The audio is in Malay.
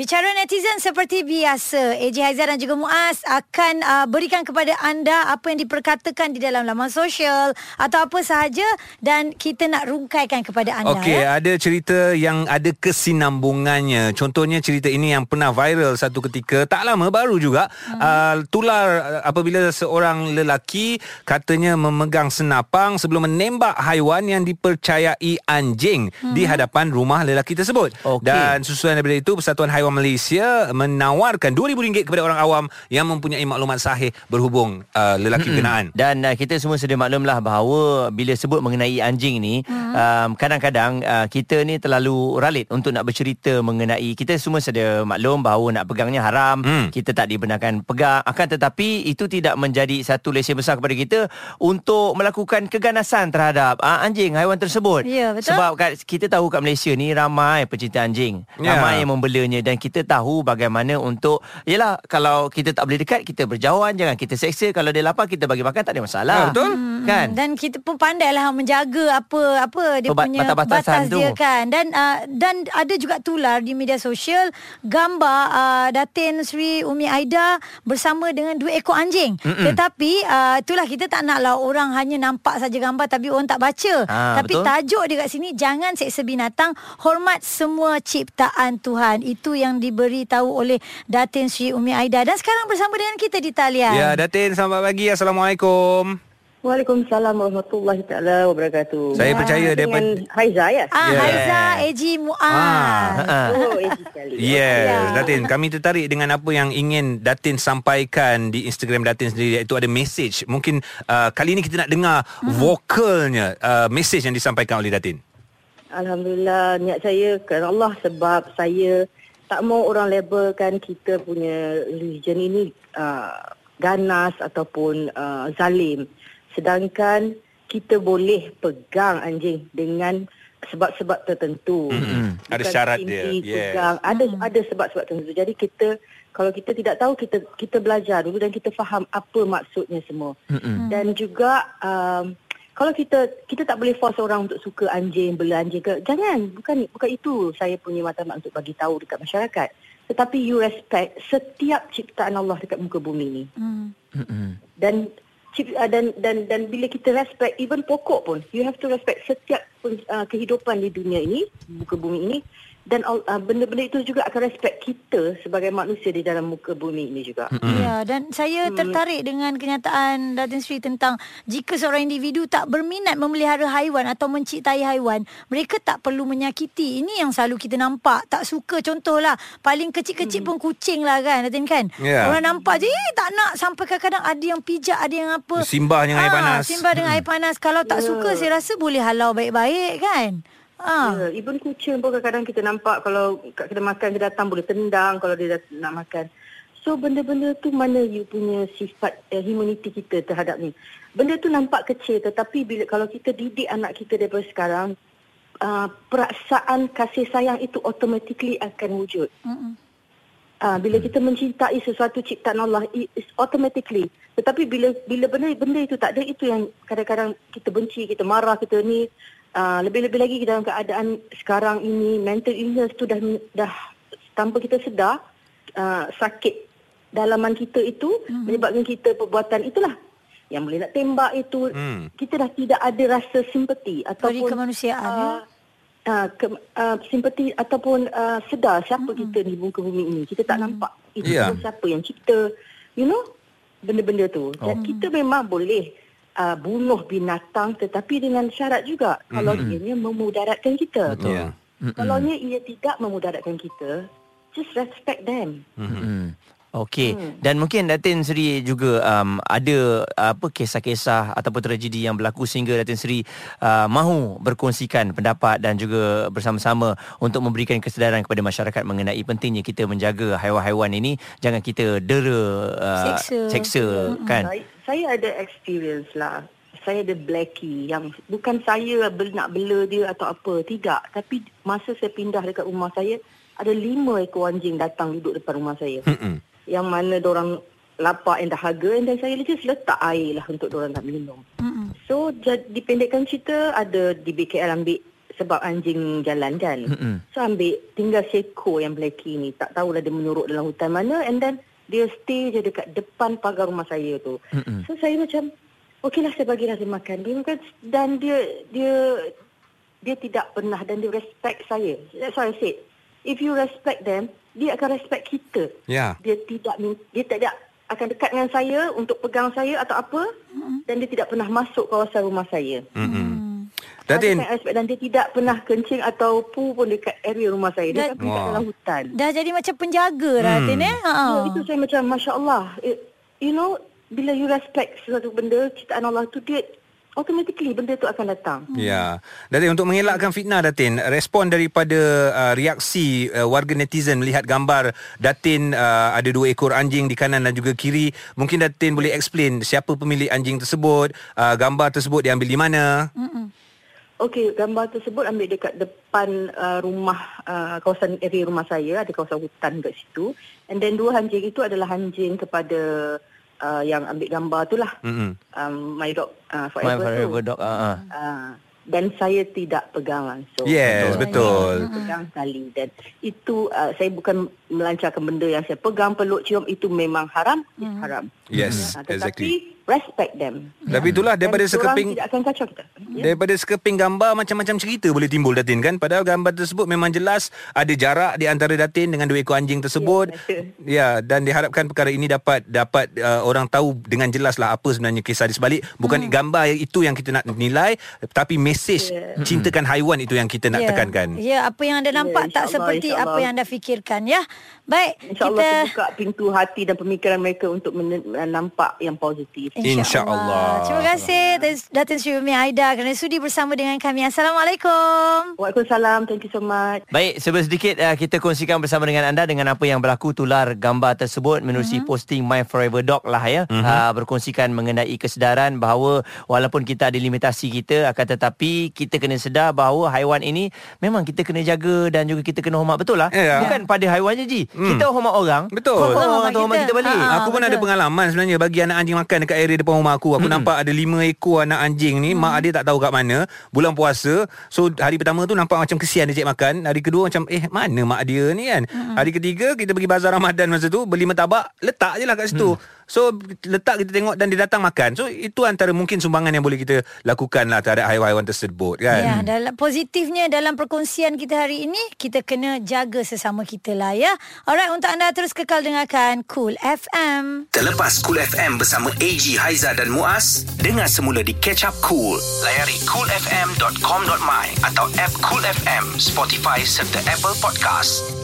Bicara netizen seperti biasa, AJ Haizan dan juga Muaz akan uh, berikan kepada anda apa yang diperkatakan di dalam laman sosial atau apa sahaja dan kita nak rungkaikan kepada anda. Okey, ya? ada cerita yang ada kesinambungannya. Contohnya cerita ini yang pernah viral satu ketika, tak lama baru juga, hmm. uh, tular uh, apabila seorang lelaki katanya memegang senapang sebelum menembak haiwan yang dipercayai anjing hmm. di hadapan rumah lelaki tersebut. Okey. Dan susulan daripada itu, Persatuan Haiwan Malaysia menawarkan RM2,000 kepada orang awam yang mempunyai maklumat sahih berhubung uh, lelaki Mm-mm. kenaan. Dan uh, kita semua sedia maklumlah bahawa bila sebut mengenai anjing ni, hmm. um, kadang-kadang uh, kita ni terlalu ralit untuk nak bercerita mengenai kita semua sedia maklum bahawa nak pegangnya haram, Hmm. kita tak dibenarkan pegang. Akan tetapi itu tidak menjadi satu lesen besar kepada kita untuk melakukan keganasan terhadap uh, anjing haiwan tersebut. Ya, betul. Sebab kat, kita tahu kat Malaysia ni ramai pecinta anjing, Ya. ramai yang membelanya dan kita tahu bagaimana untuk yalah kalau kita tak boleh dekat kita berjauhan jangan kita seksa kalau dia lapar kita bagi makan tak ada masalah Ya, betul. kan Dan kita pun pandailah menjaga apa apa dia Perbat- punya batas-batasan batas tu. dia kan. Dan uh, dan ada juga tular di media sosial gambar uh, Datin Sri Umi Aida bersama dengan dua ekor anjing. Mm-mm. Tetapi uh, itulah kita tak naklah orang hanya nampak saja gambar tapi orang tak baca. Ah, tapi betul. tajuk dia kat sini jangan seksa binatang, hormat semua ciptaan Tuhan. Itu yang diberitahu oleh Datin Sri Umi Aida dan sekarang bersama dengan kita di talian. Ya, Datin, selamat pagi. Assalamualaikum. Waalaikumsalam warahmatullahi taala wabarakatuh. Saya percaya Dengan daripada- Haiza ya. Ah, Yeah. Haiza, AG Muaz. Ah, Ha. Oh, easy sekali. Yes, Ya. Datin. Kami tertarik dengan apa yang ingin Datin sampaikan di Instagram Datin sendiri iaitu ada message. Mungkin uh, kali ini kita nak dengar vokalnya uh, message yang disampaikan oleh Datin. Alhamdulillah niat saya kerana Allah sebab saya tak mau orang labelkan kita punya religion ini uh, ganas ataupun uh, zalim. Sedangkan kita boleh pegang anjing dengan sebab-sebab tertentu. Mm-mm. Ada syarat dia. Yes. Pegang. Ada ada sebab-sebab tertentu. Jadi kita kalau kita tidak tahu kita kita belajar dulu dan kita faham apa maksudnya semua. Mm-mm. Dan juga um, kalau kita kita tak boleh force orang untuk suka anjing, bela anjing ke jangan. Bukan bukan itu saya punya matlamat untuk bagi tahu dekat masyarakat. Tetapi you respect setiap ciptaan Allah dekat muka bumi ni. Hmm. Dan uh, dan dan dan bila kita respect even pokok pun you have to respect setiap uh, kehidupan di dunia ini muka bumi ini dan uh, benda-benda itu juga akan respect kita sebagai manusia di dalam muka bumi ini juga. Ya, dan saya tertarik dengan kenyataan Datin Sri tentang jika seorang individu tak berminat memelihara haiwan atau menciptai haiwan, mereka tak perlu menyakiti. Ini yang selalu kita nampak. Tak suka contohlah, paling kecil-kecil pun kucing lah kan, Datin kan? Ya. Orang nampak je, eh, tak nak sampai kadang-kadang ada yang pijak, ada yang apa. Simbah dengan air Ah, panas. Simbah dengan air panas. Kalau tak Ya. suka, saya rasa boleh halau baik-baik kan? Ah. Ya, even kucing pun kadang-kadang kita nampak kalau kat kedai makan dia datang boleh tendang kalau dia dah nak makan. So benda-benda tu mana you punya sifat uh, humanity kita terhadap ni. Benda tu nampak kecil tetapi bila kalau kita didik anak kita daripada sekarang uh, perasaan kasih sayang itu automatically akan wujud. Mm-mm. Ah, bila kita mencintai sesuatu ciptaan Allah it is automatically. Tetapi bila bila benda benda itu tak ada itu yang kadang-kadang kita benci, kita marah, kita ni uh, lebih-lebih lagi dalam keadaan sekarang ini mental illness tu dah dah tanpa kita sedar uh, sakit dalaman kita itu mm-hmm. menyebabkan kita perbuatan itulah yang boleh nak tembak itu Hmm. kita dah tidak ada rasa simpati ataupun kemanusiaan, ya. uh, uh, ke, uh, simpati ataupun uh, sedar siapa mm-hmm. kita di muka bumi ini. Kita tak mm-hmm. nampak itu yeah. siapa yang cipta, you know, benda-benda tu. Dan Oh. kita memang boleh uh, bunuh binatang tetapi dengan syarat juga mm-hmm. kalau ianya memudaratkan kita. Betul. Ya. Mm-mm. Kalau ia tidak memudaratkan kita, just respect them. Mm-mm. Okey Hmm. dan mungkin Datin Seri juga um, ada apa kisah-kisah ataupun tragedi yang berlaku sehingga Datin Seri uh, mahu berkongsikan pendapat dan juga bersama-sama untuk memberikan kesedaran kepada masyarakat mengenai pentingnya kita menjaga haiwan-haiwan ini jangan kita dera uh, Seksa. seksa kan Saya, saya ada experience lah. Saya ada blackie yang bukan saya nak bela dia atau apa. Tidak. Tapi masa saya pindah dekat rumah saya, ada lima ekor anjing datang duduk depan rumah saya. Mm-mm. yang mana orang lapar and dahaga and then saya just letak air lah untuk orang nak minum. Mm-mm. So jadi dipendekkan cerita ada di BKL ambil sebab anjing jalan kan. Mm-mm. So ambil tinggal seekor yang Blackie ni. Tak tahulah dia menyuruk dalam hutan mana and then dia stay je dekat depan pagar rumah saya tu. Mm-mm. So saya macam okeylah saya bagilah dia makan. Dia makan dan dia dia dia tidak pernah dan dia respect saya. That's why I said if you respect them, dia akan respect kita. Ya. Dia tidak dia tidak akan dekat dengan saya untuk pegang saya atau apa dan dia tidak pernah masuk kawasan rumah saya. Mm-mm. Datin, sangat respect dan dia tidak pernah kencing atau pu pun dekat area rumah saya. Dia Dan- akan pergi kat Wah. dalam hutan. Dah jadi macam penjaga dah Hmm. Tin eh. Ha. Ya, itu saya macam Masya Allah. It, you know, bila you respect sesuatu benda, ciptaan Allah tu dia automatically benda tu akan datang. Ya. Datin untuk mengelakkan fitnah Datin, respon daripada uh, reaksi uh, warga netizen melihat gambar Datin uh, ada dua ekor anjing di kanan dan juga kiri, mungkin Datin boleh explain siapa pemilik anjing tersebut, uh, gambar tersebut diambil di mana? Okey, gambar tersebut ambil dekat depan uh, rumah, uh, kawasan area rumah saya, ada kawasan hutan kat situ. And then dua anjing itu adalah anjing kepada uh, yang ambil gambar tu lah. Mm-mm. Um, my dog uh, My forever, forever tu. dog. Uh, uh. Uh, dan saya tidak pegang langsung. Yes, betul. Saya pegang sekali dan itu uh, saya bukan melancarkan benda yang saya pegang peluk cium itu memang haram, it's haram. Yes, Uh, tetapi exactly. Respect them. Tapi itulah daripada Dan sekeping tidak akan kacau kita. Ya. Daripada sekeping gambar macam-macam cerita boleh timbul Datin kan Padahal gambar tersebut memang jelas Ada jarak di antara Datin dengan dua ekor anjing tersebut betul. Ya dan diharapkan perkara ini dapat dapat uh, orang tahu dengan jelas lah Apa sebenarnya kisah di sebalik Bukan Hmm. gambar itu yang kita nak nilai Tapi mesej Ya. cintakan haiwan itu yang kita nak Ya. tekankan Ya, apa yang anda nampak Ya, tak insyaAllah, seperti apa insyaAllah. yang anda fikirkan ya. Baik, InsyaAllah kita terbuka pintu hati dan pemikiran mereka untuk men- nampak yang positif. InsyaAllah. Terima kasih Datin Sri Umi Aida kerana sudi bersama dengan kami. Assalamualaikum. Waalaikumsalam. Thank you so much. Baik, sebelum sedikit uh, kita kongsikan bersama dengan anda dengan apa yang berlaku tular gambar tersebut menerusi mm-hmm. posting My Forever Dog lah ya. Mm-hmm. Uh, berkongsikan mengenai kesedaran bahawa walaupun kita ada limitasi kita akan tetapi kita kena sedar bahawa haiwan ini memang kita kena jaga dan juga kita kena hormat betul lah. Ya. Bukan pada haiwan je Ji. Kita hormat orang. Betul. Orang, Hormat orang tu hormat kita. kita balik. Ha, Aku pun betul. ada pengalaman sebenarnya bagi anak anjing makan dekat area depan rumah aku. Aku nampak ada lima ekor anak anjing ni, mak dia tak tahu kat mana. Bulan puasa. So hari pertama tu nampak macam kesian dia cek makan. Hari kedua macam eh mana mak dia ni kan. Hari ketiga kita pergi bazar Ramadan masa tu beli martabak, letak je lah kat situ. So letak kita tengok dan dia datang makan. So itu antara mungkin sumbangan yang boleh kita lakukan lah terhadap haiwan-haiwan tersebut kan. Ya, dalam positifnya dalam perkongsian kita hari ini kita kena jaga sesama kita lah ya. Alright, untuk anda terus kekal dengarkan Cool FM. Terlepas Cool FM bersama AG Haiza dan Muaz, dengar semula di Catch Up Cool. Layari coolfm.com.my atau app Cool FM, Spotify serta Apple Podcast.